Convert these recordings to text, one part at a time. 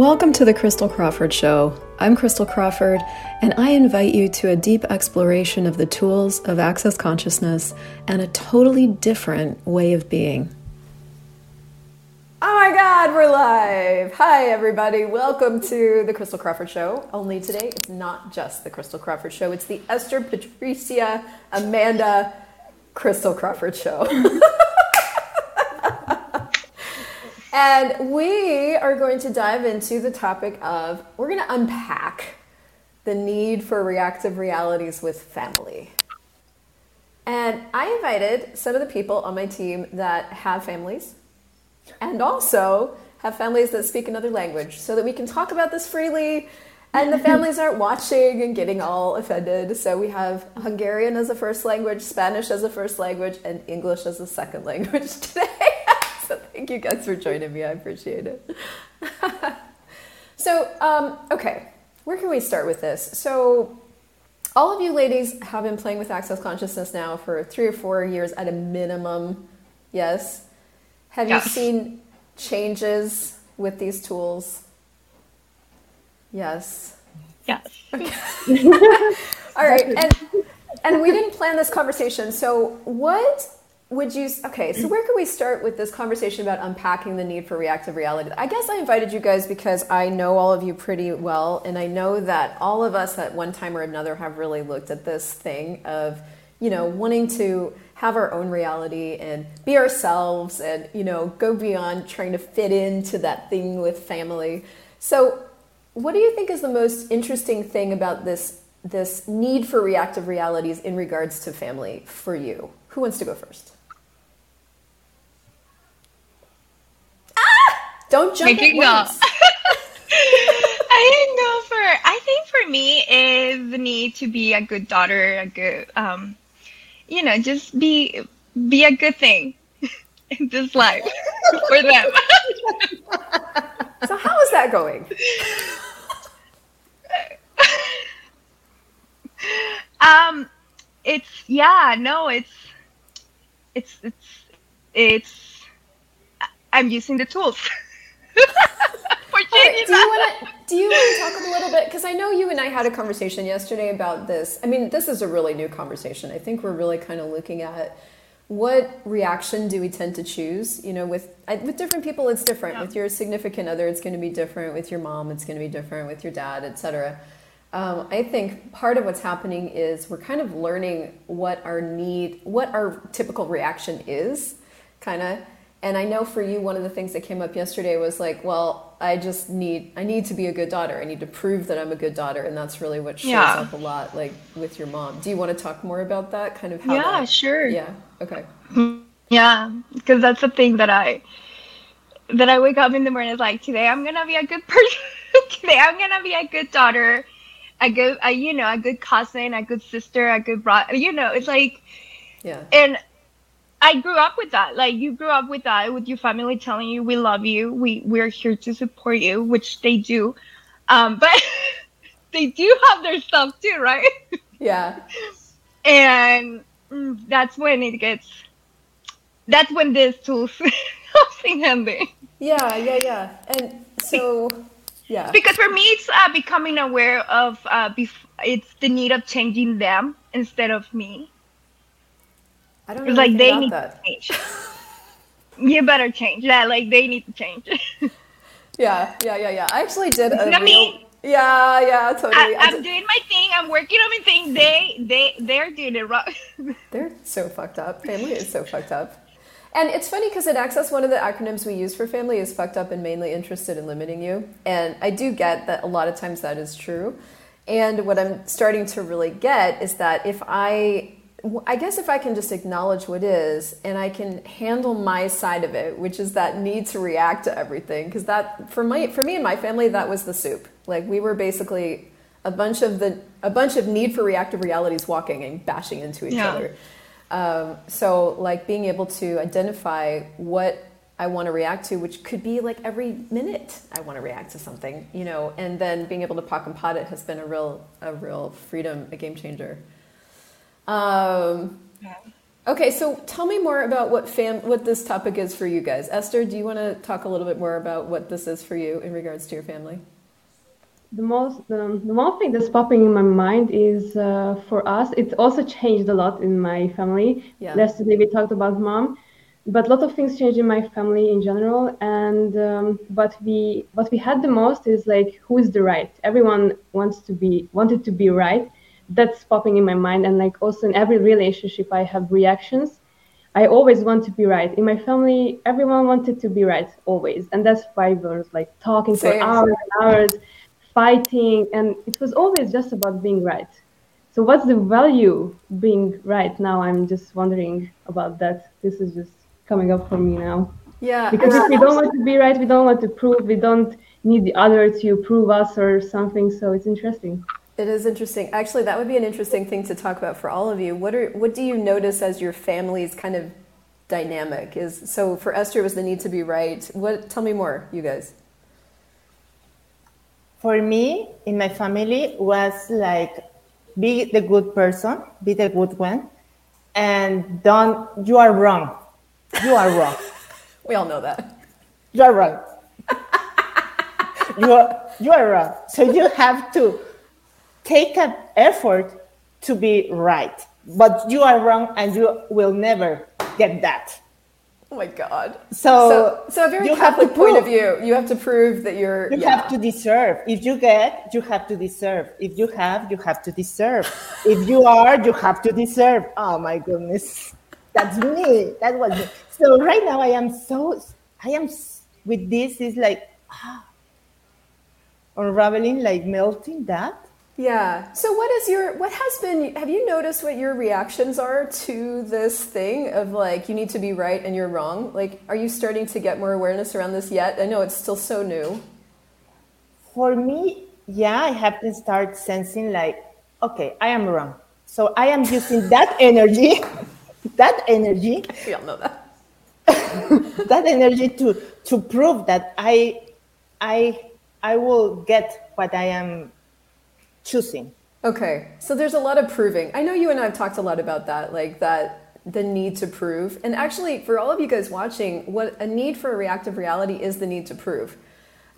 Welcome to the Christel Crawford Show. I'm Christel Crawford, and I invite you to a deep exploration of the tools of access consciousness and a totally different way of being. Oh my God, we're live! Hi, everybody. Welcome to the Christel Crawford Show. Only today, it's not just the Christel Crawford Show, it's the Esther Patricia Amanda Christel Crawford Show. And we are going to dive into the topic of we're going to unpack the need for reactive realities with family. And I invited some of the people on my team that have families and also have families that speak another language so that we can talk about this freely and the families aren't watching and getting all offended. So we have Hungarian as a first language, Spanish as a first language, and English as a second language today. Thank you guys for joining me. I appreciate it. so, um, okay, where can we start with this? So, all of you ladies have been playing with Access Consciousness now for three or four years at a minimum. Yes. Have yes. you seen changes with these tools? Yes. Yes. Okay. all right, and and we didn't plan this conversation. So, what would you okay so where can we start with this conversation about unpacking the need for reactive reality? I guess i invited you guys because i know all of you pretty well and i know that all of us at one time or another have really looked at this thing of you know wanting to have our own reality and be ourselves and you know go beyond trying to fit into that thing with family. So what do you think is the most interesting thing about this this need for reactive realities in regards to family for you? Who wants to go first Don't jump Making at once. I know for I think for me is the need to be a good daughter, a good um you know, just be be a good thing in this life for them. so how is that going? um it's yeah, no, it's it's it's it's I'm using the tools. Right, do you want to do you want to talk a little bit because I know you and I had a conversation yesterday about this. I mean, this is a really new conversation. I think we're really kind of looking at what reaction do we tend to choose? You know, with with different people, it's different. Yeah. With your significant other, it's going to be different. With your mom, it's going to be different. With your dad, etc. Um, I think part of what's happening is we're kind of learning what our need, what our typical reaction is, kind of and i know for you one of the things that came up yesterday was like well i just need i need to be a good daughter. I need to prove that i'm a good daughter. And that's really what shows yeah. up a lot like with your mom. Do you want to talk more about that kind of how yeah that, sure. Yeah okay. Yeah because that's the thing that i that i wake up in the morning is like today i'm gonna be a good person today i'm gonna be a good daughter a good a, you know a good cousin a good sister a good brother you know it's like yeah. and I grew up with that. Like you grew up with that, with your family telling you we love you, we we're here to support you, which they do. Um, but they do have their stuff too, right? Yeah. and mm, that's when it gets. That's when this tools comes in handy. Yeah, yeah, yeah, and so yeah. Because for me, it's uh, becoming aware of uh, bef- it's the need of changing them instead of me I don't know. like they need that. to change. you better change. Yeah, like they need to change. yeah, yeah, yeah, yeah. I actually did a real. Me? Yeah, yeah, totally. I, am doing my thing. I'm working on my thing. They, they, they're doing it wrong. they're so fucked up. Family is so fucked up. And it's funny because at Access, one of the acronyms we use for family is fucked up and mainly interested in limiting you. And I do get that a lot of times that is true. And what I'm starting to really get is that if I I guess if I can just acknowledge what is and I can handle my side of it, which is that need to react to everything, because that for my for me and my family that was the soup. Like we were basically a bunch of the a bunch of need for reactive realities walking and bashing into each yeah. other. Um, so like being able to identify what I want to react to, which could be like every minute I want to react to something, you know, and then being able to POC and POD it has been a real a real freedom, a game changer. Um, Okay, so tell me more about what fam what this topic is for you guys. Esther, do you want to talk a little bit more about what this is for you in regards to your family? The most the, the one thing that's popping in my mind is uh, for us. It's also changed a lot in my family. Yeah. Yesterday we talked about mom, but a lot of things changed in my family in general. And um, what we what we had the most is like who is the right. Everyone wants to be wanted to be right that's popping in my mind. And like also in every relationship i have reactions. I always want to be right. In my family everyone wanted to be right always. And that's why we were like talking Same. for hours and hours fighting. And it was always just about being right. So what's the value being right now? I'm just wondering about that. This is just coming up for me now. Yeah. because if we don't want to be right we don't want to prove we don't need the other to prove us or something. So it's interesting It is interesting. Actually, that would be an interesting thing to talk about for all of you. What are what do you notice as your family's kind of dynamic? Is so for Esther it was the need to be right. What tell me more, you guys. For me, in my family, was like be the good person, be the good one, and don't. You are wrong. You are wrong. We all know that. You are wrong. you are you are wrong. So you have to take an effort to be right. But you are wrong, and you will never get that. Oh my god. So, So so a very you have to Catholic point of view. You have to prove that you're You yeah. have to deserve. If you get, you have to deserve. If you have, you have to deserve. if you are, you have to deserve. Oh my goodness. That's me. That was me. So right now I am so I am with this is like ah, unraveling, like melting that. Yeah. So what is your what has been have you noticed what your reactions are to this thing of like you need to be right and you're wrong? Like are you starting to get more awareness around this yet? I know it's still so new. For me, yeah, I have to start sensing like, okay, I am wrong. So I am using that energy, that energy We all know that. that energy to to prove that I I I will get what I am choosing. Okay. So there's a lot of proving. I know you and I have talked a lot about that, like that the need to prove. And actually, for all of you guys watching, what a need for a reactive reality is the need to prove.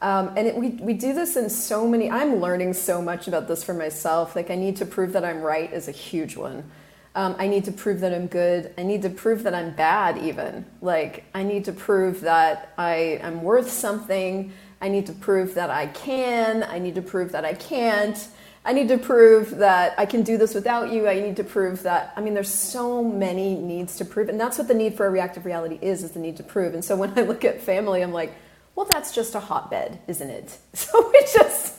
Um, and it, we, we do this in so many, I'm learning so much about this for myself. Like, I need to prove that I'm right is a huge one. Um, I need to prove that I'm good. I need to prove that I'm bad, even. Like, I need to prove that I am worth something. I need to prove that I can. I need to prove that I can't. I need to prove that I can do this without you. I need to prove that. I mean, there's so many needs to prove, and that's what the need for a reactive reality is: is the need to prove. And so when I look at family, I'm like, well, that's just a hotbed, isn't it? So we just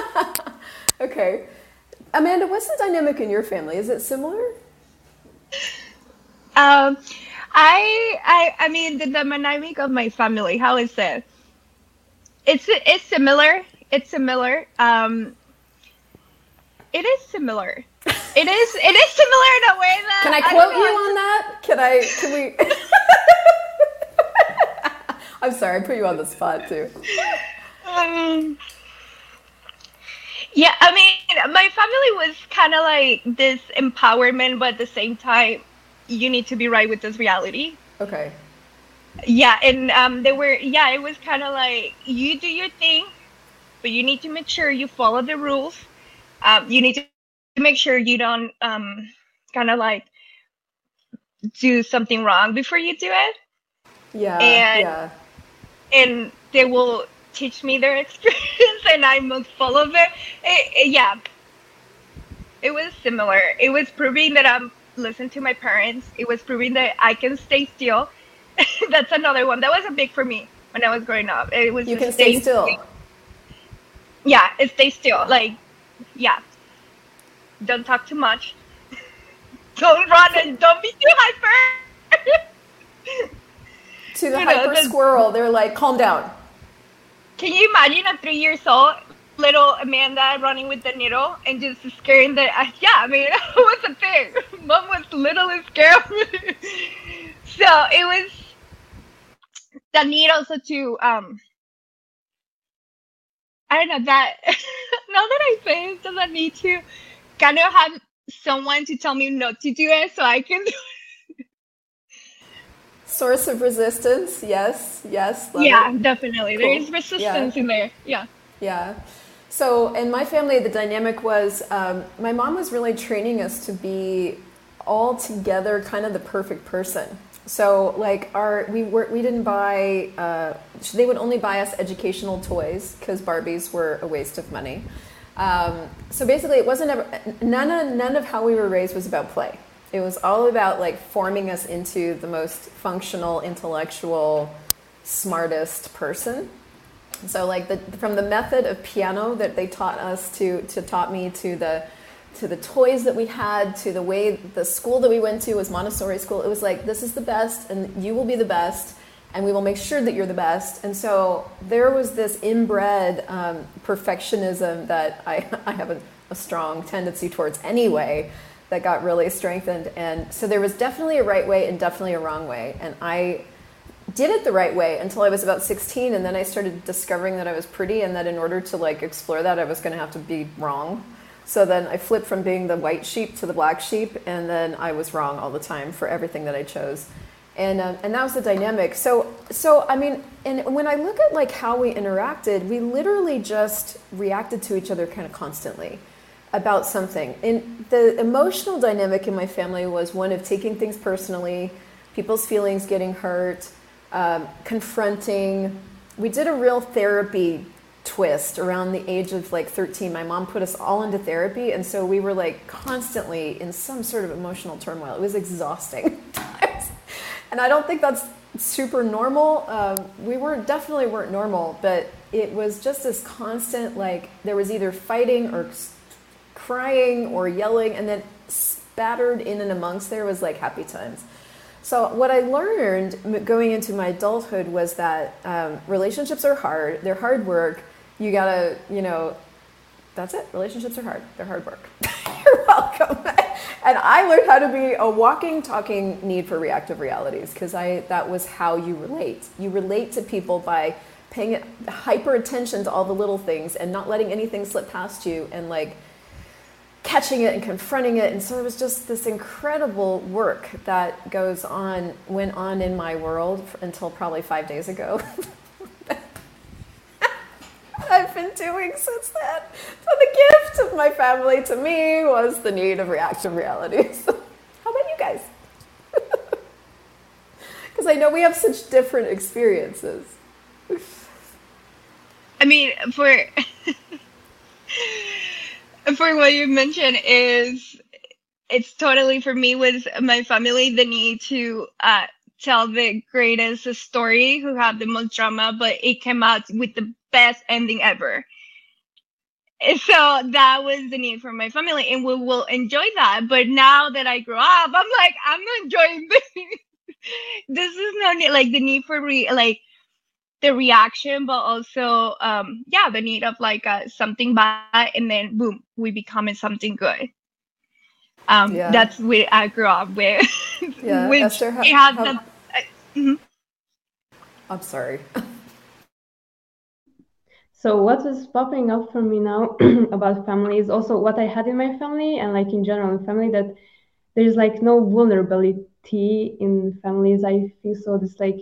okay. Amanda, what's the dynamic in your family? Is it similar? Um, I, I, I mean, the, the dynamic of my family. How is it? It's it's similar. It's similar. Um, it is similar. It is. It is similar in a way that. Can I quote know, you on that? Can I? Can we? I'm sorry, I put you on the spot too. Um, yeah, I mean, my family was kind of like this empowerment, but at the same time, you need to be right with this reality. Okay. Yeah, and um, they were, yeah, it was kind of like you do your thing, but you need to make sure you follow the rules. Um, you need to make sure you don't um, kind of like do something wrong before you do it. Yeah. And- yeah. and they will teach me their experience and I must follow them. It, yeah, it was similar. It was proving that I'm listen to my parents. It was proving that I can stay still. That's another one. That was a big for me when I was growing up. It was You can stay still. Yeah, it stay still. Like, yeah, don't talk too much. don't run and don't be too hyper. To the You know, hyper the- squirrel, they're like, calm down. Can you imagine a three years old little Amanda running with the needle and just scaring the uh, yeah, I mean it was a thing. Mom was literally scared of me. so it was the need also to um I don't know that now that I say it doesn't need to kind of have someone to tell me not to do it so I can do it. Source of resistance, yes, yes. Yeah, it. definitely. Cool. There is resistance yeah. in there. Yeah. Yeah. So in my family, the dynamic was um, my mom was really training us to be all together, kind of the perfect person. So like our we were we didn't buy uh, they would only buy us educational toys because Barbies were a waste of money. Um, so basically, it wasn't ever none of none of how we were raised was about play. It was all about like forming us into the most functional, intellectual, smartest person. So like the from the method of piano that they taught us to to taught me to the to the toys that we had to the way the school that we went to was Montessori school. It was like this is the best and you will be the best and we will make sure that you're the best. And so there was this inbred um, perfectionism that I, I have a, a, strong tendency towards anyway that got really strengthened. And so there was definitely a right way and definitely a wrong way. And I did it the right way until I was about 16. And then I started discovering that I was pretty and that in order to like explore that, I was going to have to be wrong. So then I flipped from being the white sheep to the black sheep. And then I was wrong all the time for everything that I chose and um, and that was the dynamic. So so I mean, and when I look at like how we interacted, we literally just reacted to each other kind of constantly about something. And the emotional dynamic in my family was one of taking things personally, people's feelings getting hurt, um, confronting. We did a real therapy twist around the age of like 13 my mom put us all into therapy and so we were like constantly in some sort of emotional turmoil it was exhausting times. and I don't think that's super normal. Um, we were definitely weren't normal, but it was just this constant like there was either fighting or crying or yelling, and then spattered in and amongst there was like happy times. So what I learned going into my adulthood was that um, relationships are hard. They're hard work. You gotta, you know, that's it. Relationships are hard. They're hard work. You're welcome. and I learned how to be a walking, talking need for reactive realities because I that was how you relate. You relate to people by paying hyper attention to all the little things and not letting anything slip past you and like catching it and confronting it. And so it was just this incredible work that goes on, went on in my world until probably five days ago. I've been doing since then. So the gift of my family to me was the need of reactive realities. How about you guys? Because I know we have such different experiences. I mean, for for what you mentioned is it's totally for me with my family the need to uh, tell the greatest story who have the most drama, but it came out with the best ending ever. So that was the need for my family, and we will enjoy that. But now that I grew up, I'm like, I'm not enjoying this. this is not need, like the need for re, like the reaction, but also, um, yeah, the need of like uh, something bad, and then boom, we becoming something good. Um, yeah. that's where I grew up with. Yeah, which Esther, ha- it has ha- the, uh, mm-hmm. I'm sorry. So what is popping up for me now about family is also what I had in my family and like in general in family that there's like no vulnerability in families. I feel so this like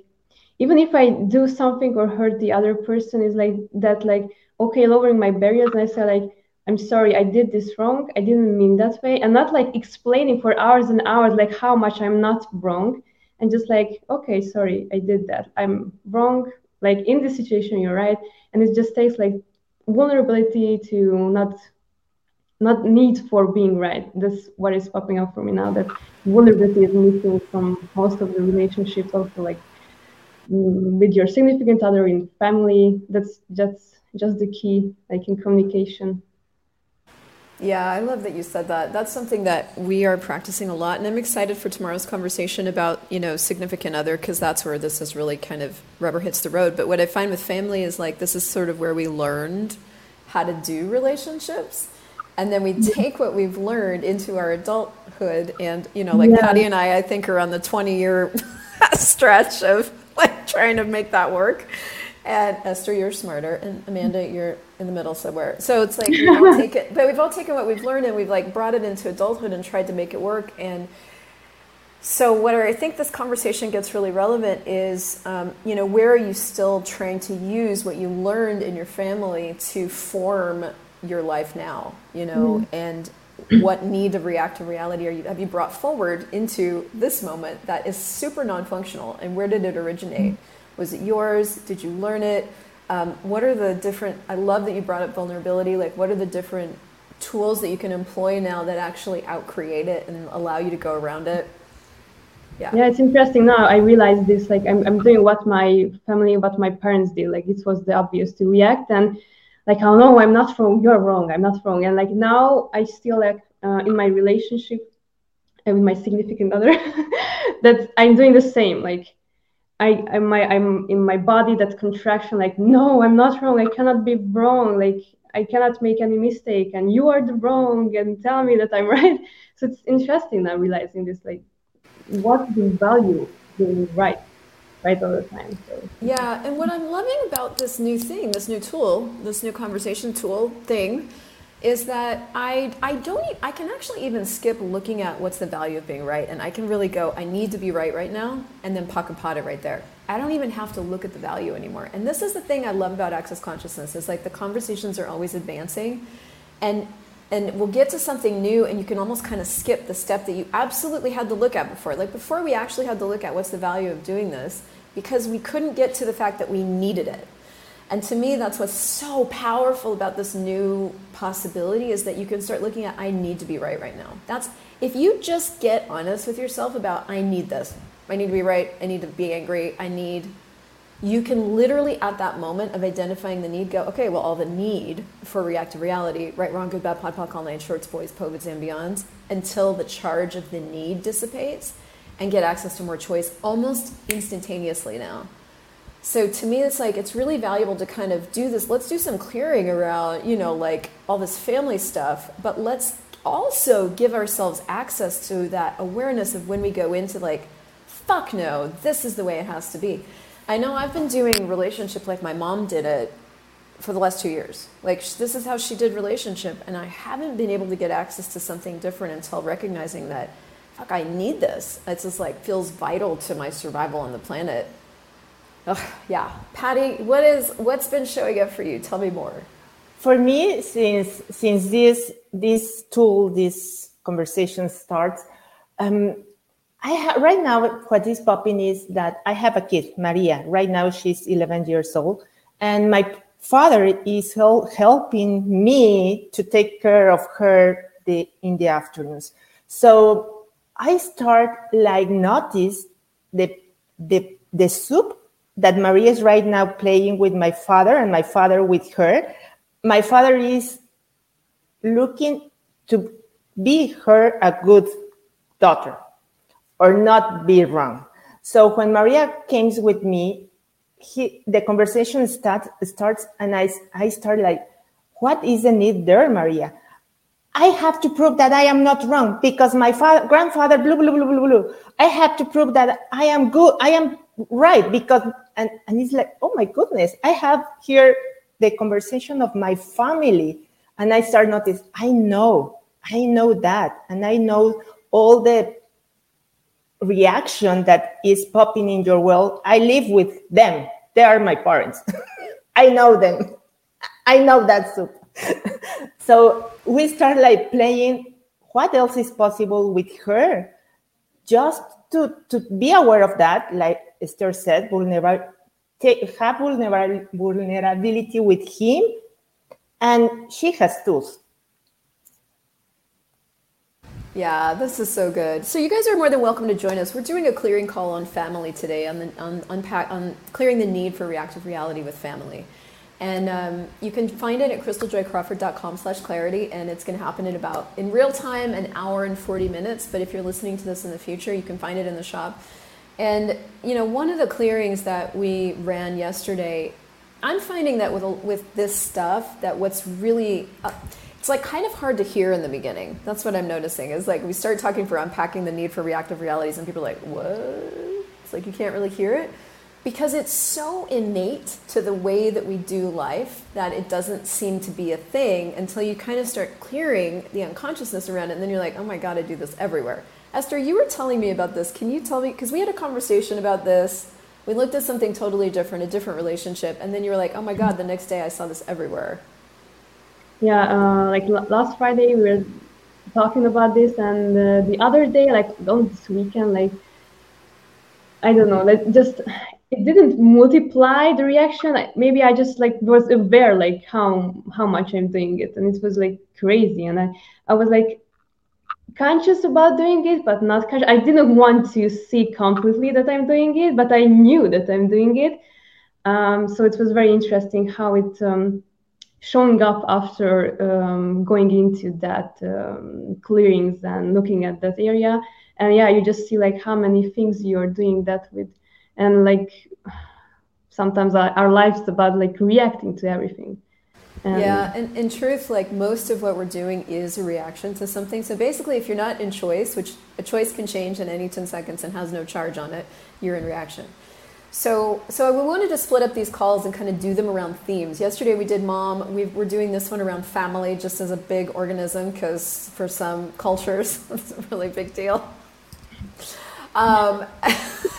even if I do something or hurt the other person is like that like okay lowering my barriers and I say like I'm sorry I did this wrong. I didn't mean that way and not like explaining for hours and hours like how much I'm not wrong and just like okay sorry I did that. I'm wrong like in this situation you're right. And it just takes like vulnerability to not not need for being right. That's what is popping up for me now that vulnerability is missing from most of the relationships also like mm, with your significant other in family. That's just just the key like in communication yeah, I love that you said that. That's something that we are practicing a lot, and I'm excited for tomorrow's conversation about you know significant other because that's where this is really kind of rubber hits the road. But what I find with family is like this is sort of where we learned how to do relationships, and then we mm-hmm. take what we've learned into our adulthood. And you know, like yeah. Patty and I, I think are on the 20 year stretch of like trying to make that work and Esther, you're smarter, and Amanda, you're in the middle somewhere. So it's like we all take it, but we've all taken what we've learned and we've like brought it into adulthood and tried to make it work. And so, where I think this conversation gets really relevant is, um, you know, where are you still trying to use what you learned in your family to form your life now? You know, mm-hmm. and what need of reactive reality are you have you brought forward into this moment that is super non-functional and where did it originate was it yours? Did you learn it? Um, what are the different i love that you brought up vulnerability like what are the different tools that you can employ now that actually outcreate it and allow you to go around it? Yeah. Yeah it's interesting. Now i realize this like i'm, I'm doing what my family what my parents did. Like it was the obvious to react and like oh no i'm not wrong. You're wrong. I'm not wrong. And like now i still like uh, in my relationship and with my significant other that i'm doing the same. Like I, I'm, my, I'm in my body that contraction like no i'm not wrong i cannot be wrong like i cannot make any mistake and you are the wrong and tell me that i'm right so it's interesting now realizing this like what the value being right right all the time. So. Yeah, and what I'm loving about this new thing, this new tool, this new conversation tool thing, is that I I don't I can actually even skip looking at what's the value of being right, and I can really go I need to be right right now, and then pocket POD it right there. I don't even have to look at the value anymore. And this is the thing I love about access consciousness is like the conversations are always advancing, and and we'll get to something new and you can almost kind of skip the step that you absolutely had to look at before like before we actually had to look at what's the value of doing this because we couldn't get to the fact that we needed it and to me that's what's so powerful about this new possibility is that you can start looking at i need to be right right now. That's if you just get honest with yourself about i need this i need to be right i need to be angry i need you can literally at that moment of identifying the need go okay well all the need for reactive reality right wrong good bad pod pod, all nine shorts boys POVADs and beyonds until the charge of the need dissipates and get access to more choice almost instantaneously now so to me it's like it's really valuable to kind of do this let's do some clearing around you know like all this family stuff but let's also give ourselves access to that awareness of when we go into like fuck no this is the way it has to be I know I've been doing relationship like my mom did it for the last two years. Like this is how she did relationship, and I haven't been able to get access to something different until recognizing that, fuck, I need this. It's just like feels vital to my survival on the planet. Ugh, yeah, Patty, what is what's been showing up for you? Tell me more. For me, since since this this tool, this conversation starts, um, I ha- right now what is popping is that I have a kid, Maria. Right now she's 11 years old, and my father is hel- helping me to take care of her the, in the afternoons. So I start like notice the the the soup that Maria is right now playing with my father and my father with her. My father is looking to be her a good daughter or not be wrong. So when Maria came with me, he, the conversation start, starts and I, I start like, what is the need there, Maria? I have to prove that I am not wrong because my father, grandfather, blue, blue, blue, blue, blue. I have to prove that I am good. I am right because, and, and it's like, oh my goodness, I have here the conversation of my family. And I start notice, I know, I know that. And I know all the reaction that is popping in your world, I live with them. They are my parents. I know them. I know that soup. so we start like playing what else is possible with her just to, to be aware of that, like Esther said, vulnerable, have vulnerability with him, and she has tools. Yeah, this is so good. So you guys are more than welcome to join us. We're doing a clearing call on family today, on the, on unpack on clearing the need for reactive reality with family. And um, you can find it at christeljoycrawford.com slash clarity, and it's going to happen in about, in real time, an hour and 40 minutes. But if you're listening to this in the future, you can find it in the shop. And, you know, one of the clearings that we ran yesterday, I'm finding that with, with this stuff, that what's really... Uh, it's like kind of hard to hear in the beginning. That's what I'm noticing. Is like we start talking for unpacking the need for reactive realities, and people are like, "What?" It's like you can't really hear it. Because it's so innate to the way that we do life that it doesn't seem to be a thing until you kind of start clearing the unconsciousness around it and then you're like oh my god i do this everywhere. Esther you were telling me about this. Can you tell me because we had a conversation about this. We looked at something totally different a different relationship and then you were like oh my god the next day i saw this everywhere. Yeah uh, like l- last friday we were talking about this and uh, the other day like on this weekend like i don't know like just it didn't multiply the reaction. Maybe i just like was aware like how how much i'm doing it and it was like crazy. And i i was like conscious about doing it but not conscious. I didn't want to see completely that i'm doing it but i knew that i'm doing it. Um, so it was very interesting how it um, showing up after um, going into that um, clearings and looking at that area. And yeah you just see like how many things you're doing that with and like sometimes our, our lives about like reacting to everything. And yeah and in truth like most of what we're doing is a reaction to something. So basically if you're not in choice which a choice can change in any 10 seconds and has no charge on it you're in reaction. So so we wanted to split up these calls and kind of do them around themes. Yesterday we did mom we are doing this one around family just as a big organism because for some cultures it's a really big deal. Um,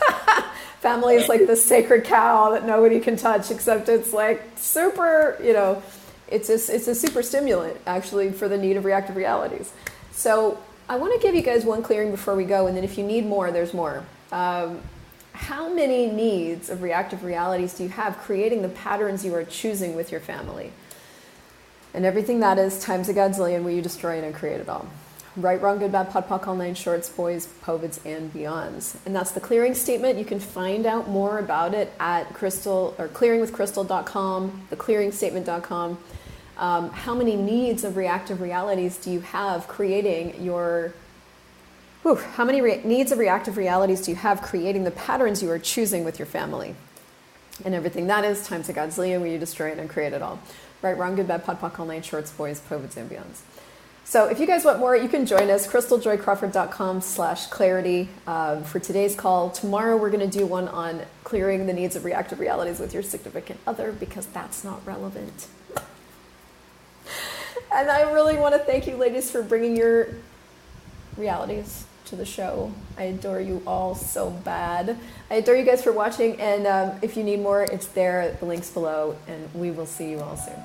family is like the sacred cow that nobody can touch except it's like super you know it's a, it's a super stimulant actually for the need of reactive realities. So i want to give you guys one clearing before we go and then if you need more there's more. Um, how many needs of reactive realities do you have creating the patterns you are choosing with your family? And everything that is times a godzillion will you destroy it and create it all Right, Wrong, Good, Bad, POD, POC, All Nine Shorts, Boys, POVADs, and Beyonds. And that's the clearing statement. You can find out more about it at crystal or clearingwithcrystal.com, theclearingstatement.com. Um, how many needs of reactive realities do you have creating your whew, how many re- needs of reactive realities do you have creating the patterns you are choosing with your family and everything that is times a godzillion where you destroy it and create it all right wrong good bad POD, POC, all nine shorts boys POVADs, and beyonds so if you guys want more, you can join us, christeljoycrawford.com slash clarity um, for today's call. Tomorrow we're going to do one on clearing the needs of reactive realities with your significant other because that's not relevant. and I really want to thank you ladies for bringing your realities to the show. I adore you all so bad. I adore you guys for watching and um, if you need more, it's there, the links below, and we will see you all soon.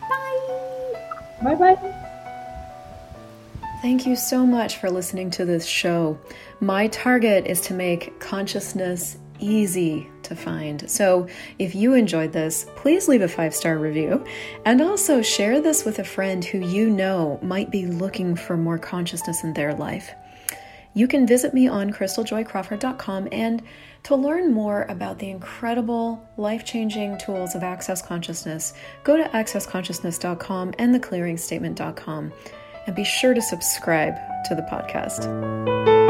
Bye! Bye-bye! Thank you so much for listening to this show. My target is to make consciousness easy to find. So if you enjoyed this, please leave a five star review and also share this with a friend who you know might be looking for more consciousness in their life. You can visit me on christeljoycrawford.com and to learn more about the incredible, life changing tools of Access Consciousness, go to accessconsciousness.com and theclearingstatement.com and be sure to subscribe to the podcast.